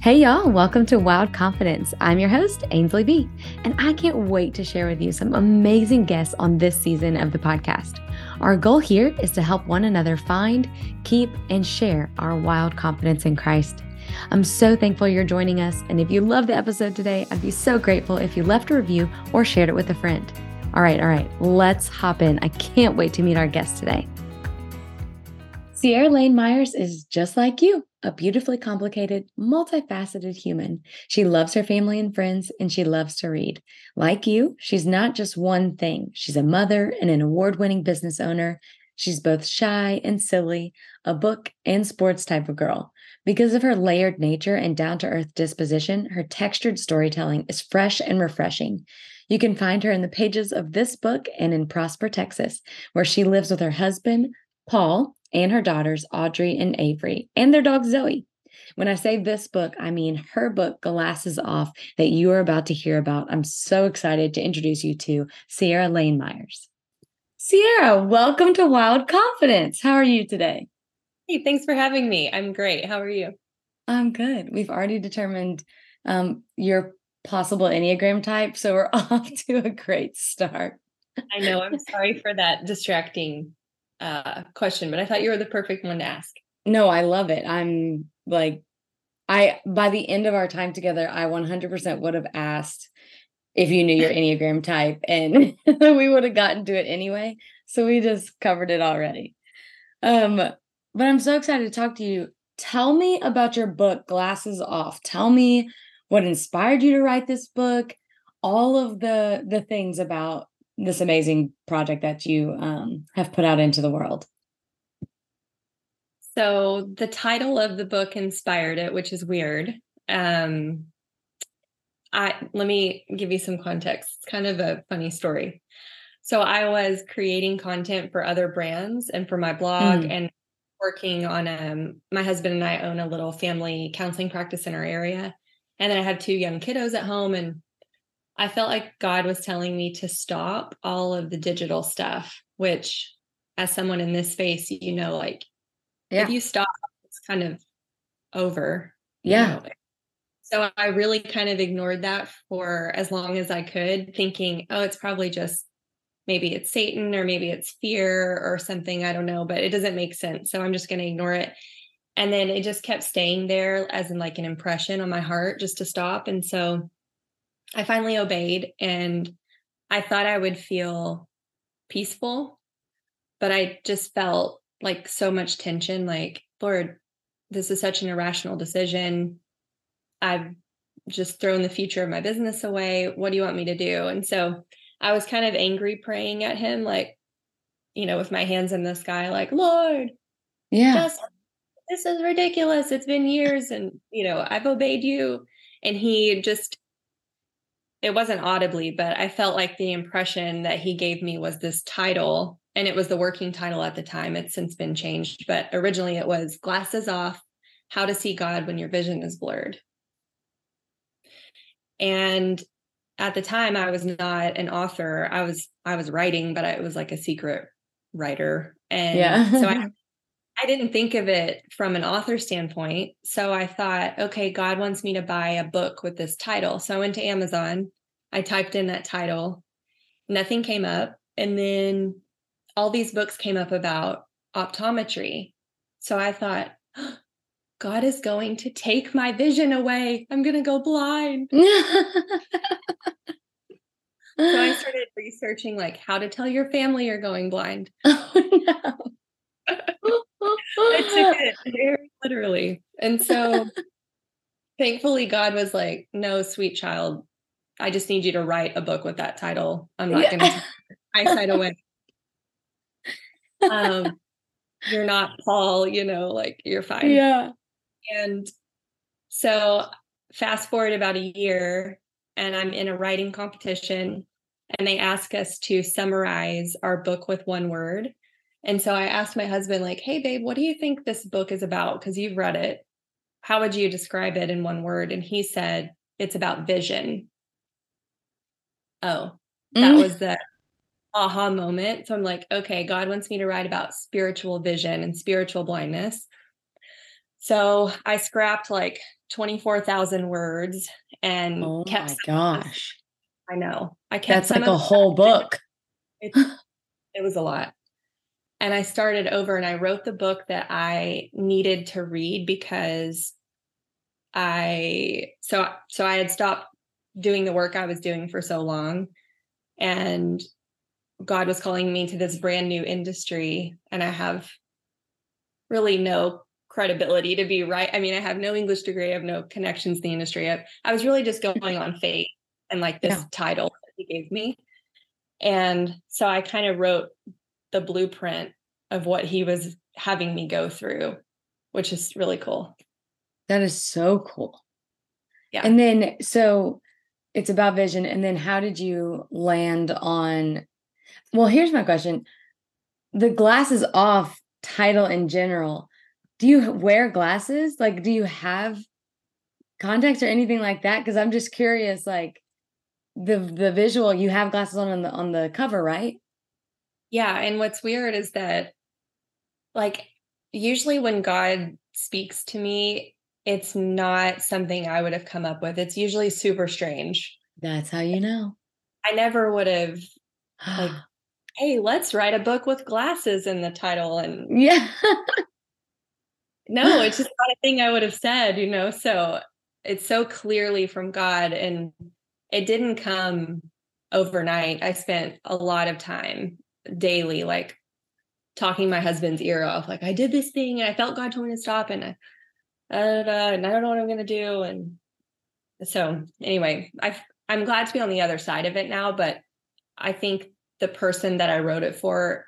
Hey, y'all, welcome to Wild Confidence. I'm your host, Ainsley B, and I can't wait to share with you some amazing guests on this season of the podcast. Our goal here is to help one another find, keep, and share our wild confidence in Christ. I'm so thankful you're joining us, and if you love the episode today, I'd be so grateful if you left a review or shared it with a friend. All right, all right, let's hop in. I can't wait to meet our guest today. Ciara Laine Myers is just like you, a beautifully complicated, multifaceted human. She loves her family and friends, and she loves to read. Like you, she's not just one thing. She's a mother and an award winning business owner. She's both shy and silly, a book and sports type of girl. Because of her layered nature and down to earth disposition, her textured storytelling is fresh and refreshing. You can find her in the pages of this book and in Prosper, Texas, where she lives with her husband, Paul, and her daughters, Audri and Averi, and their dog, Zoey. When I say this book, I mean her book, Glasses Off, that you are about to hear about. I'm so excited to introduce you to Ciara Laine Myers. Ciara, welcome to Wild Confidence. How are you today? Hey, thanks for having me. I'm great. How are you? I'm good. We've already determined um, your possible Enneagram type, so we're off to a great start. I know. I'm sorry for that distracting uh, question, but I thought you were the perfect one to ask. No, I love it. I'm like, I by the end of our time together, I 100% would have asked if you knew your Enneagram type, and we would have gotten to it anyway. So we just covered it already. Um, but I'm so excited to talk to you. Tell me about your book, Glasses Off. Tell me what inspired you to write this book, all of the the things about this amazing project that you um, have put out into the world. So the title of the book inspired it, which is weird. Um, I let me give you some context. It's kind of a funny story. So I was creating content for other brands and for my blog mm. and working on um my husband and I own a little family counseling practice in our area. And then I had two young kiddos at home and I felt like God was telling me to stop all of the digital stuff, which as someone in this space, you know, like yeah. if you stop, it's kind of over. Yeah. You know? So I really kind of ignored that for as long as I could, thinking, oh, it's probably just maybe it's Satan or maybe it's fear or something. I don't know, but it doesn't make sense. So I'm just going to ignore it. And then it just kept staying there as in like an impression on my heart just to stop. And so I finally obeyed and I thought I would feel peaceful, but I just felt like so much tension like, Lord, this is such an irrational decision. I've just thrown the future of my business away. What do you want me to do? And so I was kind of angry praying at him, like, you know, with my hands in the sky, like, Lord, yeah, just, this is ridiculous. It's been years and, you know, I've obeyed you. And he just it wasn't audibly, but I felt like the impression that he gave me was this title, and it was the working title at the time. It's since been changed, but originally it was Glasses Off How to See God When Your Vision is Blurred. And at the time I was not an author. I was I was writing, but I was like a secret writer. And yeah. so I I didn't think of it from an author standpoint. So I thought, okay, God wants me to buy a book with this title. So I went to Amazon I typed in that title, nothing came up. And then all these books came up about optometry. So I thought, oh, God is going to take my vision away. I'm going to go blind. so I started researching like how to tell your family you're going blind. Oh, no. I took it very literally. And so thankfully, God was like, no, sweet child, I just need you to write a book with that title. I'm not yeah. going to I eyesight away. Um, you're not Paul, you know, like you're fine. Yeah. And so fast forward about a year and I'm in a writing competition and they ask us to summarize our book with one word. And so I asked my husband like, "Hey babe, what do you think this book is about because you've read it? How would you describe it in one word?" And he said, "It's about vision." Oh, that mm. was the aha moment. So I'm like, okay, God wants me to write about spiritual vision and spiritual blindness. So I scrapped like 24,000 words and oh kept. my gosh. I know. I kept That's like a whole book. It, it was a lot. And I started over and I wrote the book that I needed to read because I so so I had stopped doing the work I was doing for so long and God was calling me to this brand new industry and I have really no credibility to be right. I mean, I have no English degree, I have no connections in the industry. I, I was really just going on faith and like this yeah. title that he gave me. And so I kind of wrote the blueprint of what he was having me go through, which is really cool. That is so cool. Yeah. And then so it's about vision. And then how did you land on well, here's my question. The glasses off title in general do you wear glasses? Like, do you have contacts or anything like that? Because I'm just curious. Like, the the visual, you have glasses on on the on the cover, right? Yeah, and what's weird is that, like, usually when God speaks to me, it's not something I would have come up with. It's usually super strange. That's how you know. I never would have like, hey, let's write a book with glasses in the title and yeah. no, it's just not a thing I would have said, you know. So it's so clearly from God and it didn't come overnight. I spent a lot of time daily, like talking my husband's ear off, like I did this thing and I felt God told me to stop and I, Uh, and I don't know what I'm gonna do. And so anyway, I I'm glad to be on the other side of it now, but I think the person that I wrote it for,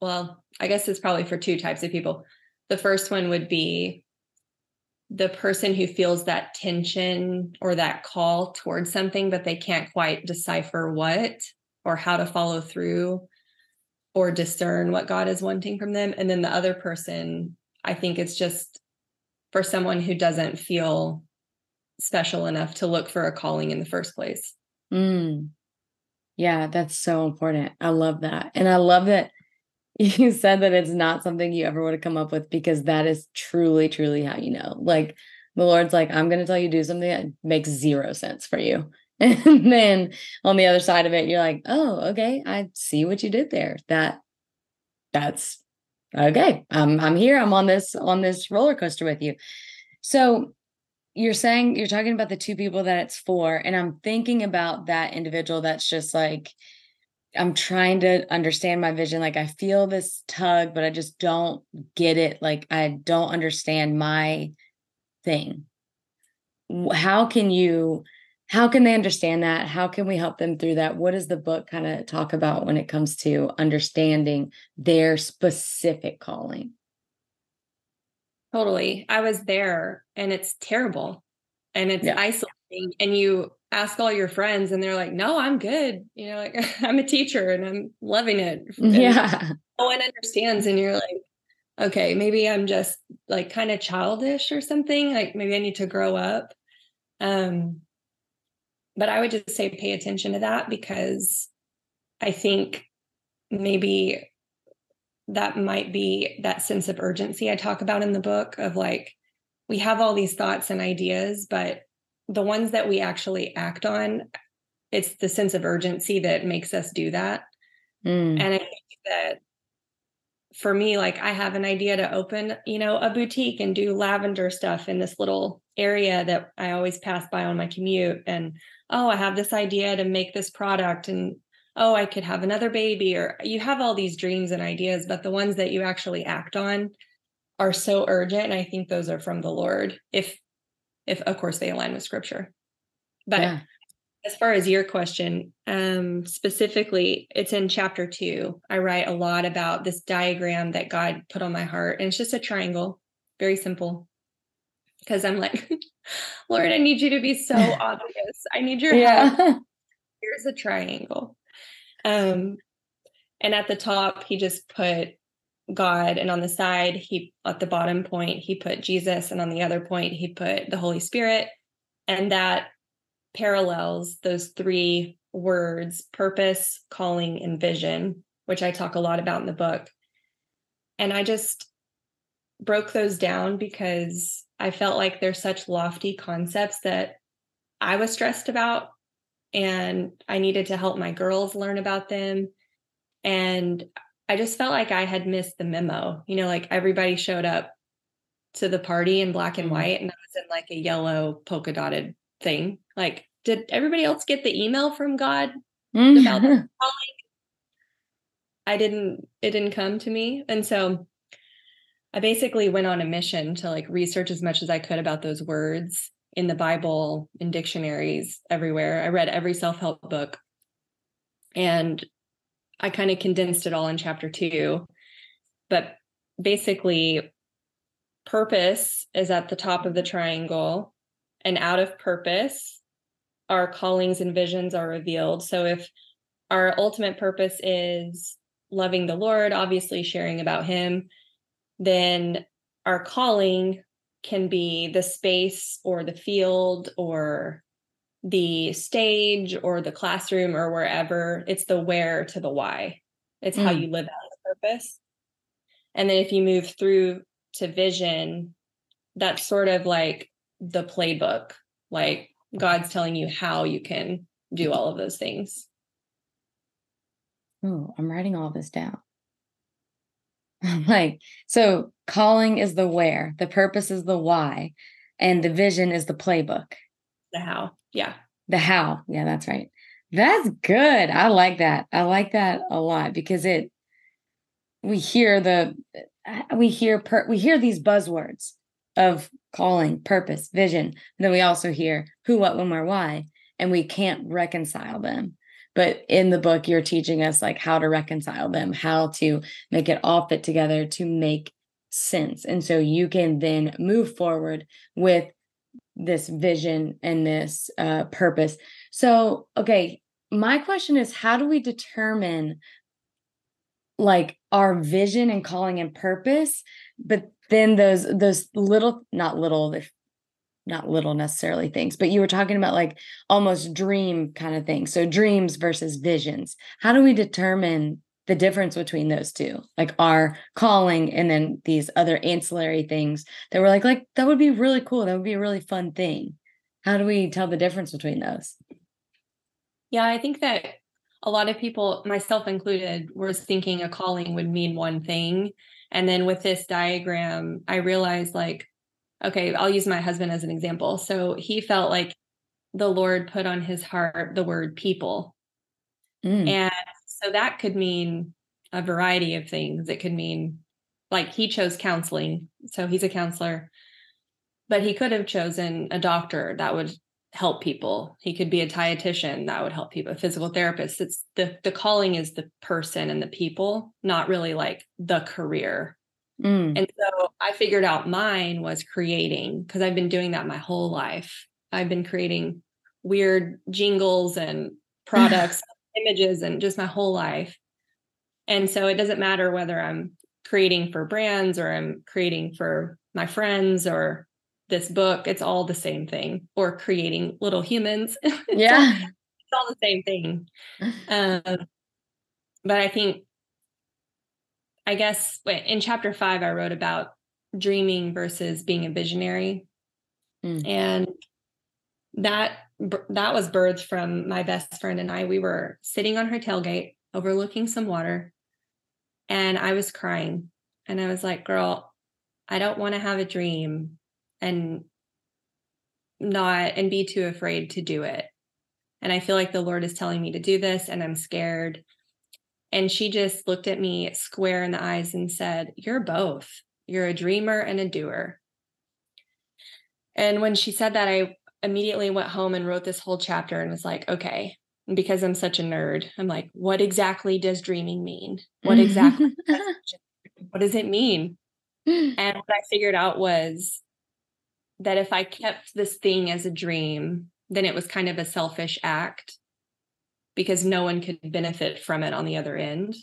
well, I guess it's probably for two types of people. The first one would be the person who feels that tension or that call towards something, but they can't quite decipher what or how to follow through or discern what God is wanting from them. And then the other person, I think it's just for someone who doesn't feel special enough to look for a calling in the first place. Mm. Yeah, that's so important. I love that. And I love that you said that it's not something you ever would have come up with because that is truly, truly how you know. Like the Lord's like, I'm going to tell you do something that makes zero sense for you. And then on the other side of it, you're like, oh, okay, I see what you did there. That that's okay. I'm I'm here. I'm on this on this roller coaster with you. So you're saying you're talking about the two people that it's for, and I'm thinking about that individual that's just like, I'm trying to understand my vision. Like I feel this tug, but I just don't get it. Like I don't understand my thing. How can you how can they understand that? How can we help them through that? What does the book kind of talk about when it comes to understanding their specific calling? Totally. I was there and it's terrible and it's yeah. isolating and you ask all your friends and they're like, no, I'm good. You know, like I'm a teacher and I'm loving it. And yeah. No one understands. And you're like, okay, maybe I'm just like kind of childish or something. Like maybe I need to grow up. Um, but I would just say pay attention to that because I think maybe that might be that sense of urgency I talk about in the book of like, we have all these thoughts and ideas, but the ones that we actually act on, it's the sense of urgency that makes us do that. Mm. And I think that for me, like I have an idea to open, you know, a boutique and do lavender stuff in this little area that I always pass by on my commute. And oh, I have this idea to make this product and oh, I could have another baby, or you have all these dreams and ideas, but the ones that you actually act on are so urgent. And I think those are from the Lord. If if of course they align with scripture. But yeah. as far as your question, um, specifically, it's in chapter two. I write a lot about this diagram that God put on my heart, and it's just a triangle, very simple. Because I'm like, Lord, I need you to be so obvious. I need your yeah. help. Here's a triangle. Um, and at the top, he just put God, and on the side, he at the bottom point, he put Jesus, and on the other point, he put the Holy Spirit. And that parallels those three words purpose, calling, and vision, which I talk a lot about in the book. And I just, broke those down because I felt like they're such lofty concepts that I was stressed about and I needed to help my girls learn about them. And I just felt like I had missed the memo. You know, like everybody showed up to the party in black and mm-hmm. white, and I was in like a yellow polka dotted thing. Like, did everybody else get the email from God mm-hmm. about calling? I didn't, it didn't come to me. And so I basically went on a mission to like research as much as I could about those words in the Bible, in dictionaries, everywhere. I read every self help book and I kind of condensed it all in chapter two. But basically, purpose is at the top of the triangle, and out of purpose, our callings and visions are revealed. So if our ultimate purpose is loving the Lord, obviously sharing about Him, then our calling can be the space or the field or the stage or the classroom or wherever. It's the where to the why. It's mm. how you live out the purpose. And then if you move through to vision, that's sort of like the playbook. Like God's telling you how you can do all of those things. Oh, I'm writing all this down. like, so calling is the where, the purpose is the why, and the vision is the playbook. The how. Yeah. The how. Yeah, that's right. That's good. I like that. I like that a lot because it we hear the uh, we hear per, we hear these buzzwords of calling, purpose, vision, and then we also hear who, what, when, where, why, and we can't reconcile them but in the book you're teaching us like how to reconcile them how to make it all fit together to make sense. And so you can then move forward with this vision and this uh, purpose. So okay my question is how do we determine like our vision and calling and purpose but then those those little not little not little necessarily things, but you were talking about like almost dream kind of things. So dreams versus visions. How do we determine the difference between those two? Like our calling and then these other ancillary things that we're like, like that would be really cool. That would be a really fun thing. How do we tell the difference between those? Yeah, I think that a lot of people, myself included, was thinking a calling would mean one thing. And then with this diagram, I realized like okay, I'll use my husband as an example. So he felt like the Lord put on his heart the word people. Mm. And so that could mean a variety of things. It could mean like he chose counseling. So he's a counselor, but he could have chosen a doctor that would help people. He could be a dietitian that would help people, a physical therapist. It's the the calling is the person and the people, not really like the career. Mm. And so I figured out mine was creating because I've been doing that my whole life. I've been creating weird jingles and products, images, and just my whole life. And so it doesn't matter whether I'm creating for brands or I'm creating for my friends or this book, it's all the same thing, or creating little humans. yeah. it's, all, it's all the same thing. Um, but I think I guess in chapter five, I wrote about dreaming versus being a visionary. Mm. And that that was birthed from my best friend and I. We were sitting on her tailgate overlooking some water and I was crying. And I was like, girl, I don't want to have a dream and not and be too afraid to do it. And I feel like the Lord is telling me to do this and I'm scared. And she just looked at me square in the eyes and said, You're both. You're a dreamer and a doer. And when she said that, I immediately went home and wrote this whole chapter and was like, okay, and because I'm such a nerd, I'm like, what exactly does dreaming mean? What exactly what does it mean? And what I figured out was that if I kept this thing as a dream, then it was kind of a selfish act because no one could benefit from it on the other end.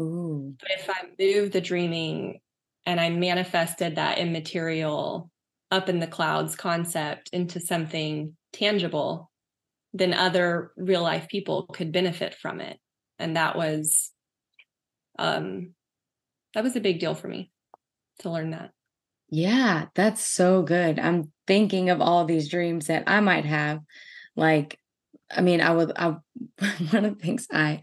Ooh. But if I move the dreaming and I manifested that immaterial up in the clouds concept into something tangible, then other real life people could benefit from it. And that was um that was a big deal for me to learn that. Yeah, that's so good. I'm thinking of all these dreams that I might have. Like, I mean, I would, I, one of the things I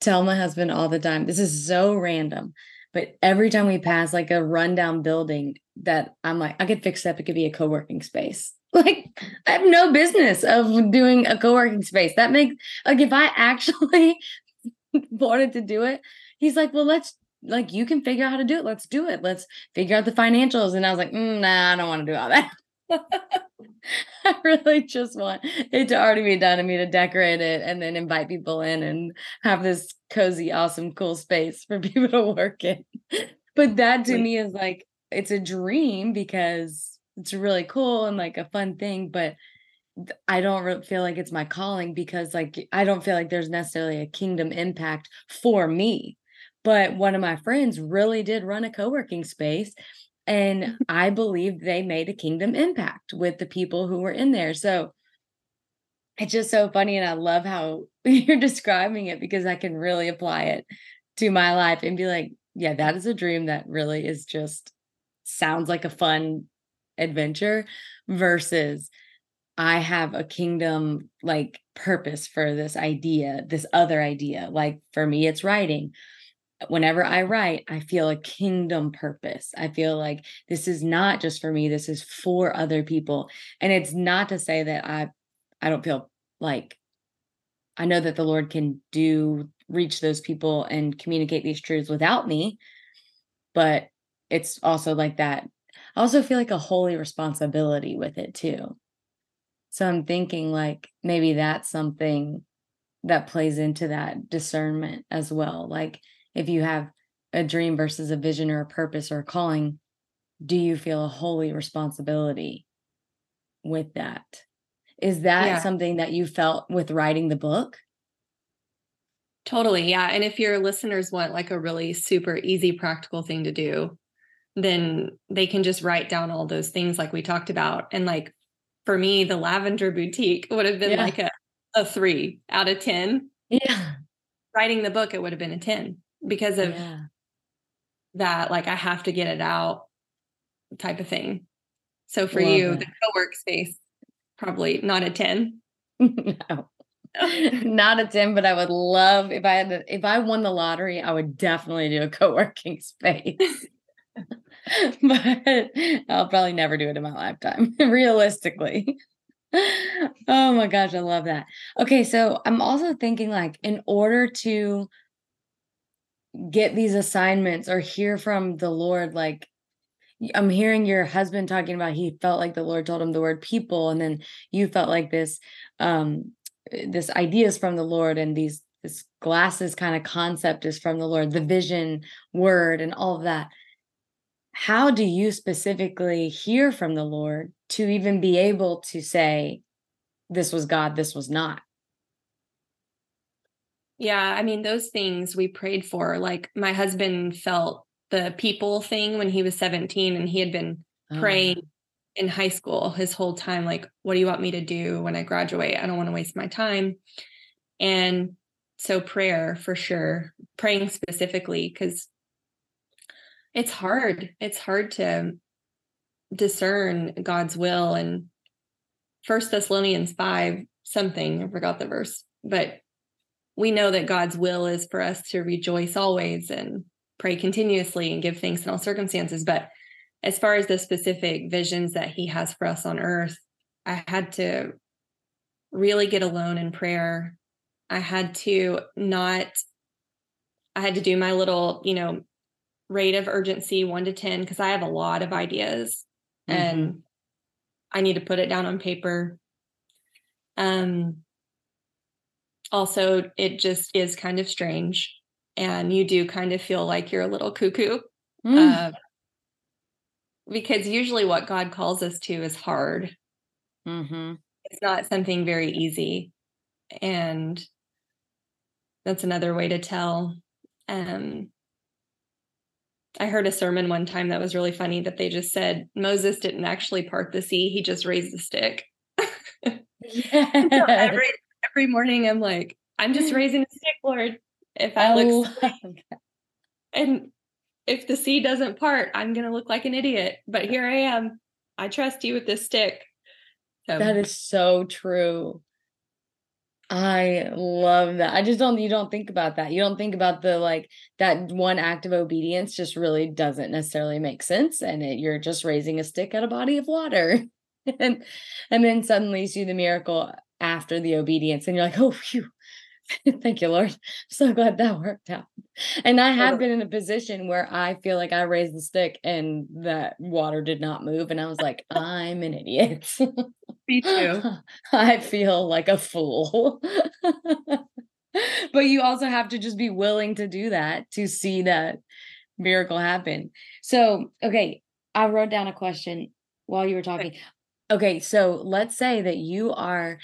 tell my husband all the time, this is so random, but every time we pass like a rundown building that I'm like, I could fix that. It could be a co working space. Like, I have no business of doing a co working space. That makes, like, if I actually wanted to do it, he's like, well, let's like you can figure out how to do it. Let's do it. Let's figure out the financials. And I was like, mm, nah, I don't want to do all that. I really just want it to already be done and me to decorate it and then invite people in and have this cozy, awesome, cool space for people to work in. But that to me is like, it's a dream because it's really cool and like a fun thing. But I don't feel like it's my calling because like I don't feel like there's necessarily a kingdom impact for me. But one of my friends really did run a co-working space and I believe they made a kingdom impact with the people who were in there. So it's just so funny and I love how you're describing it because I can really apply it to my life and be like, yeah, that is a dream that really is just sounds like a fun adventure versus I have a kingdom like purpose for this idea, this other idea. Like for me, it's writing whenever I write, I feel a kingdom purpose. I feel like this is not just for me, this is for other people. And it's not to say that I I don't feel like I know that the Lord can do reach those people and communicate these truths without me, but it's also like that. I also feel like a holy responsibility with it too. So I'm thinking like maybe that's something that plays into that discernment as well. Like if you have a dream versus a vision or a purpose or a calling, do you feel a holy responsibility with that? Is that yeah. something that you felt with writing the book? Totally. Yeah. And if your listeners want like a really super easy, practical thing to do, then they can just write down all those things like we talked about. And like for me, the lavender boutique would have been yeah. like a, a three out of 10. Yeah. Writing the book, it would have been a 10 because of yeah. that like i have to get it out type of thing. So for Love you it. the co-work space probably not a 10 no. Not a 10 but i would love if i had to, if i won the lottery i would definitely do a co-working space. But i'll probably never do it in my lifetime realistically. Oh my gosh i love that. Okay so i'm also thinking like in order to get these assignments or hear from the Lord like I'm hearing your husband talking about he felt like the Lord told him the word people and then you felt like this um this ideas from the Lord and these this glasses kind of concept is from the Lord the vision word and all of that. How do you specifically hear from the Lord to even be able to say this was God this was not yeah, I mean, those things we prayed for. Like my husband felt the people thing when he was 17 and he had been oh. praying in high school his whole time like what do you want me to do when I graduate? I don't want to waste my time. And so prayer for sure, praying specifically cuz it's hard. It's hard to discern God's will and First Thessalonians 5 something, I forgot the verse, but we know that God's will is for us to rejoice always and pray continuously and give thanks in all circumstances. But as far as the specific visions that He has for us on earth, I had to really get alone in prayer. I had to not, I had to do my little, you know, rate of urgency one to 10 because I have a lot of ideas mm-hmm. and I need to put it down on paper. Um, also it just is kind of strange and you do kind of feel like you're a little cuckoo mm. uh, because usually what god calls us to is hard mm-hmm. it's not something very easy and that's another way to tell um, I heard a sermon one time that was really funny that they just said Moses didn't actually part the sea, he just raised the stick. Yeah. so every every morning I'm like, I'm just mm. raising a stick, Lord. If I look, oh and if the sea doesn't part, I'm going to look like an idiot. But here I am. I trust you with this stick. So. That is so true. I love that. I just don't you don't think about that. You don't think about the like that one act of obedience just really doesn't necessarily make sense and it, you're just raising a stick at a body of water. and and then suddenly you see the miracle after the obedience and you're like, "Oh, phew. Thank you, Lord. I'm so glad that worked out. And I have been in a position where I feel like I raised the stick and that water did not move. And I was like, I'm an idiot. Me too. I feel like a fool. but you also have to just be willing to do that to see that miracle happen. So, okay, I wrote down a question while you were talking. Okay, so let's say that you are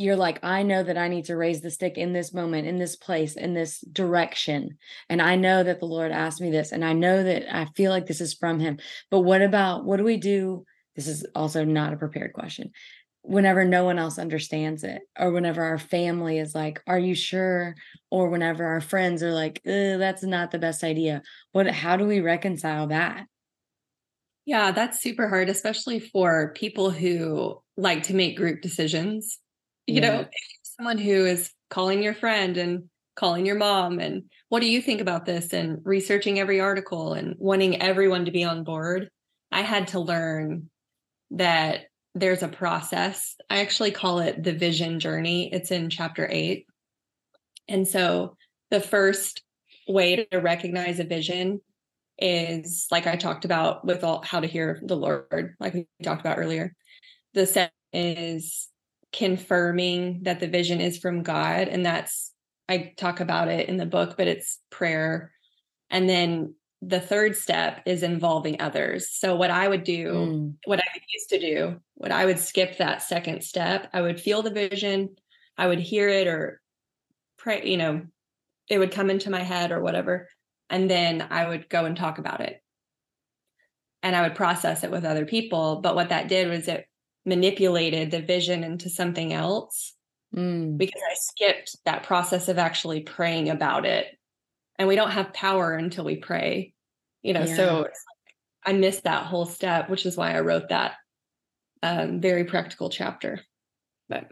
you're like, I know that I need to raise the stick in this moment, in this place, in this direction. And I know that the Lord asked me this, and I know that I feel like this is from Him. But what about what do we do? This is also not a prepared question. Whenever no one else understands it, or whenever our family is like, Are you sure? Or whenever our friends are like, That's not the best idea. What, how do we reconcile that? Yeah, that's super hard, especially for people who like to make group decisions you yeah. know someone who is calling your friend and calling your mom and what do you think about this and researching every article and wanting everyone to be on board? I had to learn that there's a process. I actually call it the vision journey. It's in chapter 8 and so the first way to recognize a vision is like i talked about with all how to hear the lord like we talked about earlier. The second is confirming that the vision is from God. And that's, I talk about it in the book, but it's prayer. And then the third step is involving others. So, what I would do, mm. what I used to do, what I would skip that second step, I would feel the vision, I would hear it or pray, you know, it would come into my head or whatever. And then I would go and talk about it. And I would process it with other people. But what that did was it manipulated the vision into something else mm. because I skipped that process of actually praying about it. And we don't have power until we pray, you know. Yeah. So I missed that whole step, which is why I wrote that um, very practical chapter. But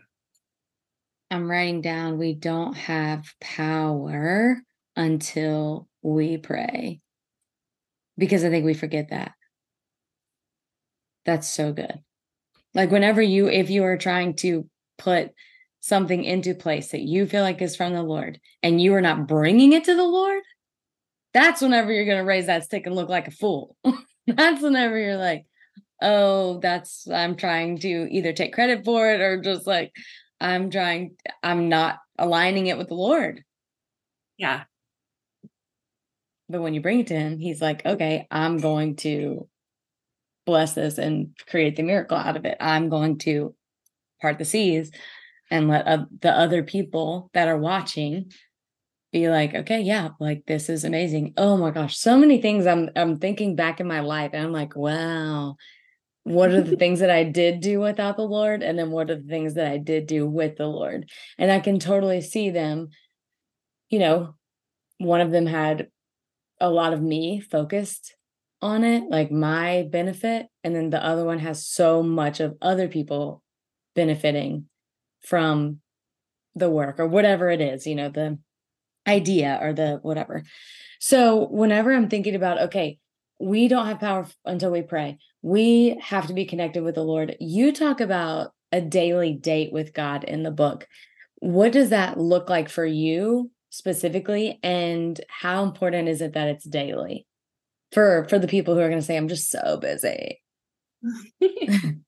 I'm writing down we don't have power until we pray because I think we forget that. That's so good. Like whenever you, if you are trying to put something into place that you feel like is from the Lord and you are not bringing it to the Lord, that's whenever you're going to raise that stick and look like a fool. that's whenever you're like, oh, that's, I'm trying to either take credit for it or just like, I'm trying, I'm not aligning it with the Lord. Yeah. But when you bring it to him, he's like, okay, I'm going to bless this and create the miracle out of it. I'm going to part the seas and let uh, the other people that are watching be like, okay, yeah, like this is amazing. Oh my gosh, so many things I'm I'm thinking back in my life and I'm like, wow, what are the things that I did do without the Lord and then what are the things that I did do with the Lord? And I can totally see them you know, one of them had a lot of me focused on it, like my benefit, and then the other one has so much of other people benefiting from the work or whatever it is, you know, the idea or the whatever. So, whenever I'm thinking about, okay, we don't have power until we pray, we have to be connected with the Lord. You talk about a daily date with God in the book. What does that look like for you specifically? And how important is it that it's daily? For for the people who are going to say i'm just so busy.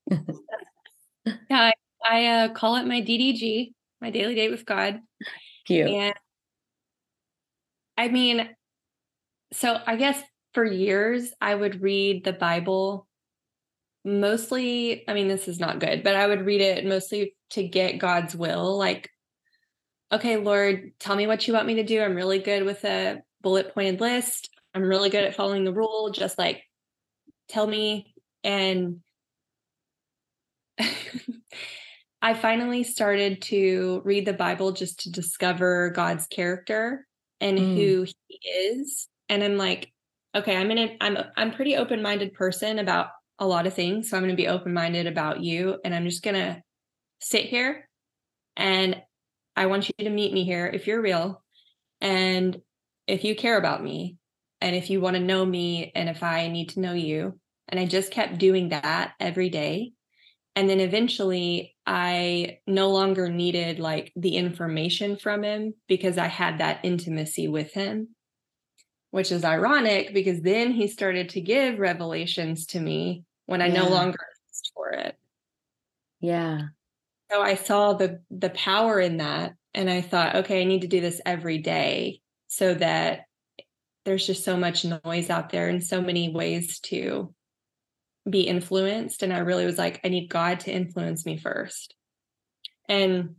Yeah i, I uh, call it my ddg my daily date with god. Cute. and i mean so i guess for years i would read the bible mostly i mean this is not good but i would read it mostly to get god's will like okay lord tell me what you want me to do. I'm really good with a bullet pointed list I'm really good at following the rule. Just like tell me. And I finally started to read the Bible just to discover God's character and mm. who he is. And I'm like, okay, I'm in a I'm I'm pretty open-minded person about a lot of things. So I'm going to be open-minded about you and I'm just going to sit here and I want you to meet me here if you're real and if you care about me and if you want to know me and if I need to know you. And I just kept doing that every day. And then eventually I no longer needed like the information from him because I had that intimacy with him, which is ironic because then he started to give revelations to me when I yeah. no longer asked for it. Yeah. So I saw the the power in that and I thought, okay, I need to do this every day so that there's just so much noise out there and so many ways to be influenced and I really was like I need God to influence me first. And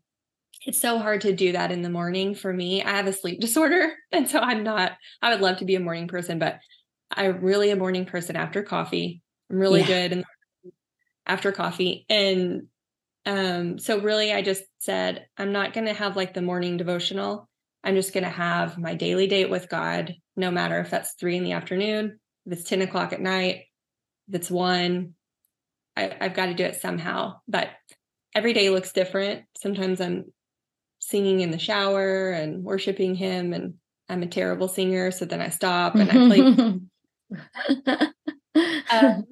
it's so hard to do that in the morning for me. I have a sleep disorder and so I'm not I would love to be a morning person but I'm really a morning person after coffee. I'm really yeah. good in after coffee and um, so really I just said, I'm not going to have like the morning devotional. I'm just going to have my daily date with God, no matter if that's three in the afternoon, if it's 10 o'clock at night, if it's one, I, I've got to do it somehow. But every day looks different. Sometimes I'm singing in the shower and worshiping Him, and I'm a terrible singer. So then I stop and I play. um,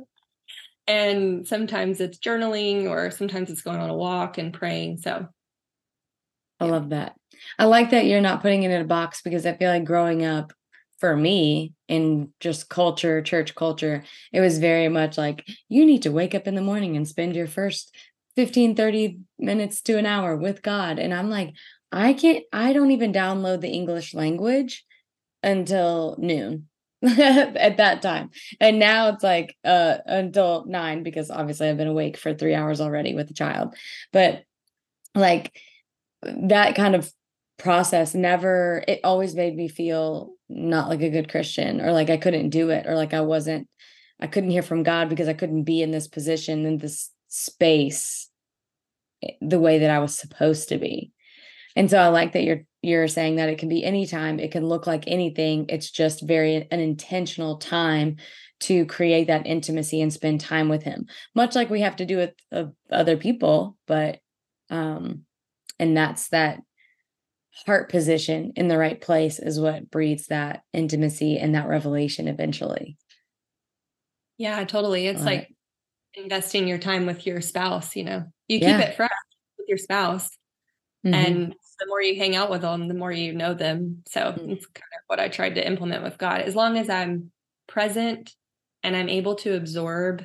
and sometimes it's journaling or sometimes it's going on a walk and praying so i love that i like that you're not putting it in a box because i feel like growing up for me in just culture church culture it was very much like you need to wake up in the morning and spend your first 15 30 minutes to an hour with god and i'm like i can't i don't even download the english language until noon at that time. And now it's like uh until nine because obviously I've been awake for three hours already with the child. But like that kind of process never it always made me feel not like a good Christian or like I couldn't do it or like I wasn't I couldn't hear from God because I couldn't be in this position in this space the way that I was supposed to be. And so I like that you're you're saying that it can be anytime, it can look like anything. It's just very an intentional time to create that intimacy and spend time with him. Much like we have to do with uh, other people, but um and that's that heart position in the right place is what breeds that intimacy and that revelation eventually. Yeah, totally. It's like investing your time with your spouse, you know. You keep yeah. it fresh with your spouse Mm-hmm. And the more you hang out with them, the more you know them. So mm-hmm. it's kind of what I tried to implement with God. As long as I'm present and I'm able to absorb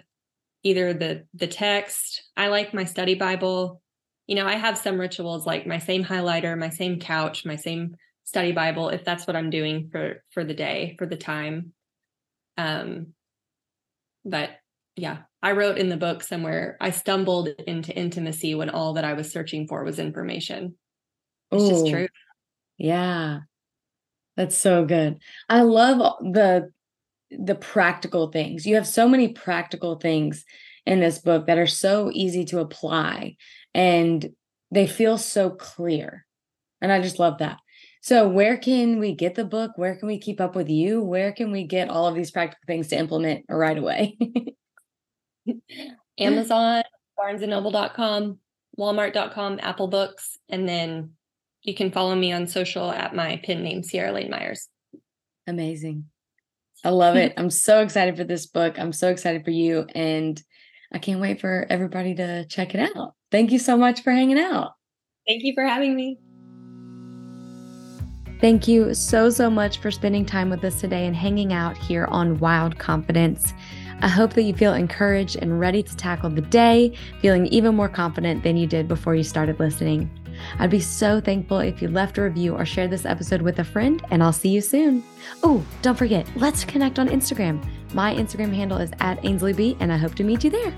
either the the text, I like my study Bible. You know, I have some rituals like my same highlighter, my same couch, my same study Bible, if that's what I'm doing for for the day, for the time. Um, but yeah, I wrote in the book somewhere, I stumbled into intimacy when all that I was searching for was information. It's Ooh, just true. Yeah. That's so good. I love the the practical things. You have so many practical things in this book that are so easy to apply and they feel so clear. And I just love that. So, where can we get the book? Where can we keep up with you? Where can we get all of these practical things to implement right away? Amazon, barnesandnoble.com, walmart.com, Apple Books, and then you can follow me on social at my pin name, Ciara Laine Myers. Amazing. I love it. I'm so excited for this book. I'm so excited for you. And I can't wait for everybody to check it out. Thank you so much for hanging out. Thank you for having me. Thank you so, so much for spending time with us today and hanging out here on Wild Confidence. I hope that you feel encouraged and ready to tackle the day, feeling even more confident than you did before you started listening. I'd be so thankful if you left a review or shared this episode with a friend, and I'll see you soon. Oh, don't forget, let's connect on Instagram. My Instagram handle is at AinsleyB, and I hope to meet you there.